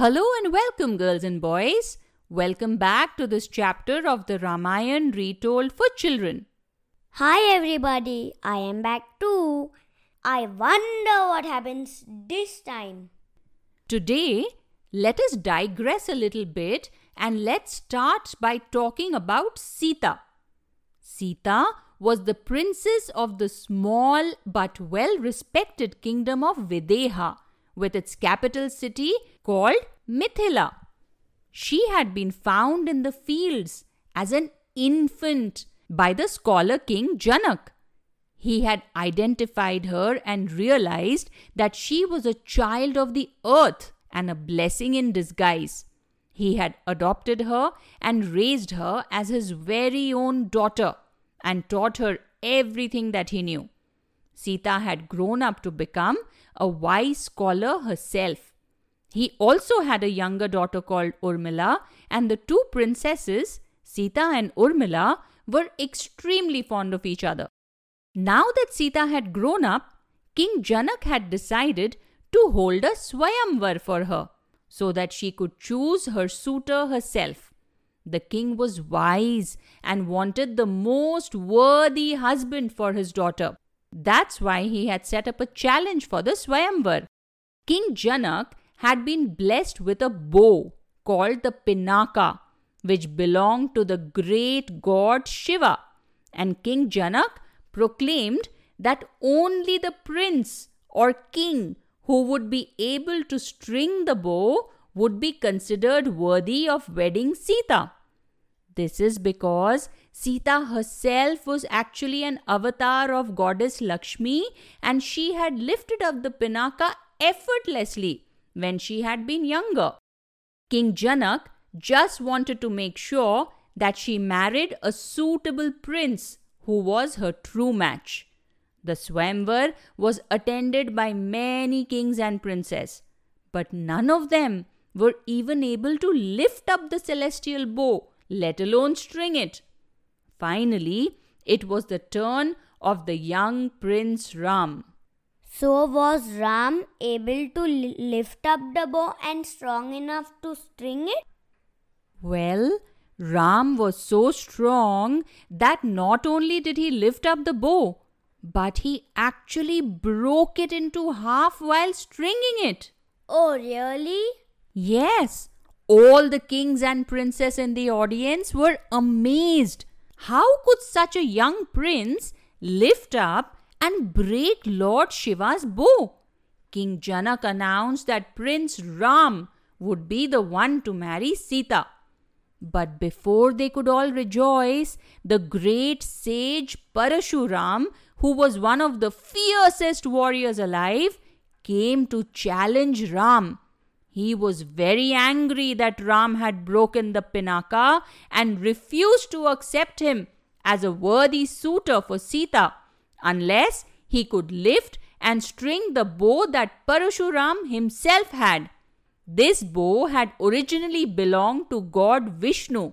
Hello and welcome, girls and boys. Welcome back to this chapter of the Ramayan retold for children. Hi everybody, I am back too. I wonder what happens this time. Today, let us digress a little bit and let's start by talking about Sita. Sita was the princess of the small but well respected kingdom of Videha with its capital city called Mithila. She had been found in the fields as an infant by the scholar king Janak. He had identified her and realized that she was a child of the earth and a blessing in disguise. He had adopted her and raised her as his very own daughter and taught her everything that he knew. Sita had grown up to become a wise scholar herself. He also had a younger daughter called Urmila, and the two princesses, Sita and Urmila, were extremely fond of each other. Now that Sita had grown up, King Janak had decided to hold a Swayamvar for her so that she could choose her suitor herself. The king was wise and wanted the most worthy husband for his daughter. That's why he had set up a challenge for the Swayamvar. King Janak had been blessed with a bow called the Pinaka, which belonged to the great god Shiva. And King Janak proclaimed that only the prince or king who would be able to string the bow would be considered worthy of wedding Sita. This is because Sita herself was actually an avatar of goddess Lakshmi and she had lifted up the Pinaka effortlessly when she had been younger. King Janak just wanted to make sure that she married a suitable prince who was her true match. The Swayamvar was attended by many kings and princes, but none of them were even able to lift up the celestial bow, let alone string it. Finally, it was the turn of the young Prince Ram. So was Ram able to lift up the bow and strong enough to string it? Well, Ram was so strong that not only did he lift up the bow, but he actually broke it into half while stringing it. Oh, really? Yes. All the kings and princes in the audience were amazed. How could such a young prince lift up and break Lord Shiva's bow? King Janak announced that Prince Ram would be the one to marry Sita. But before they could all rejoice, the great sage Parashuram, who was one of the fiercest warriors alive, came to challenge Ram. He was very angry that Ram had broken the Pinaka and refused to accept him as a worthy suitor for Sita unless he could lift and string the bow that Parashuram himself had. This bow had originally belonged to God Vishnu.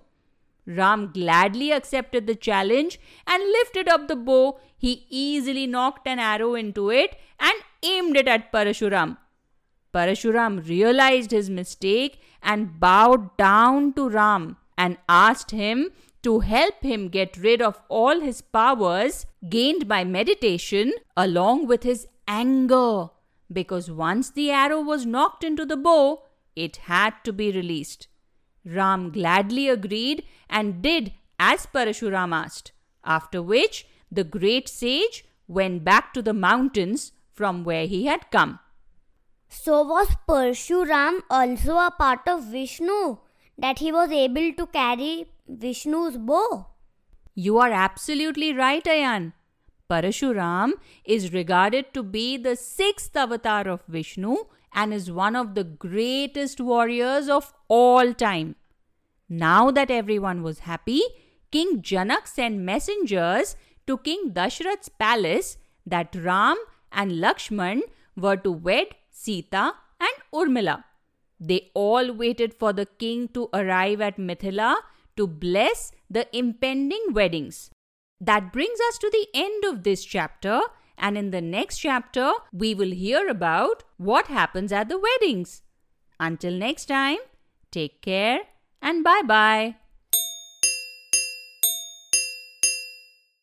Ram gladly accepted the challenge and lifted up the bow. He easily nocked an arrow into it and aimed it at Parashuram. Parashuram realized his mistake and bowed down to Ram and asked him to help him get rid of all his powers gained by meditation along with his anger because once the arrow was nocked into the bow, it had to be released. Ram gladly agreed and did as Parashuram asked, after which the great sage went back to the mountains from where he had come. So was Parshuram also a part of Vishnu, that he was able to carry Vishnu's bow? You are absolutely right, Ayan. Parashuram is regarded to be the sixth avatar of Vishnu and is one of the greatest warriors of all time. Now that everyone was happy, King Janak sent messengers to King Dashrath's palace that Ram and Lakshman were to wed Sita and Urmila. They all waited for the king to arrive at Mithila to bless the impending weddings. That brings us to the end of this chapter and in the next chapter, we will hear about what happens at the weddings. Until next time, take care and bye bye.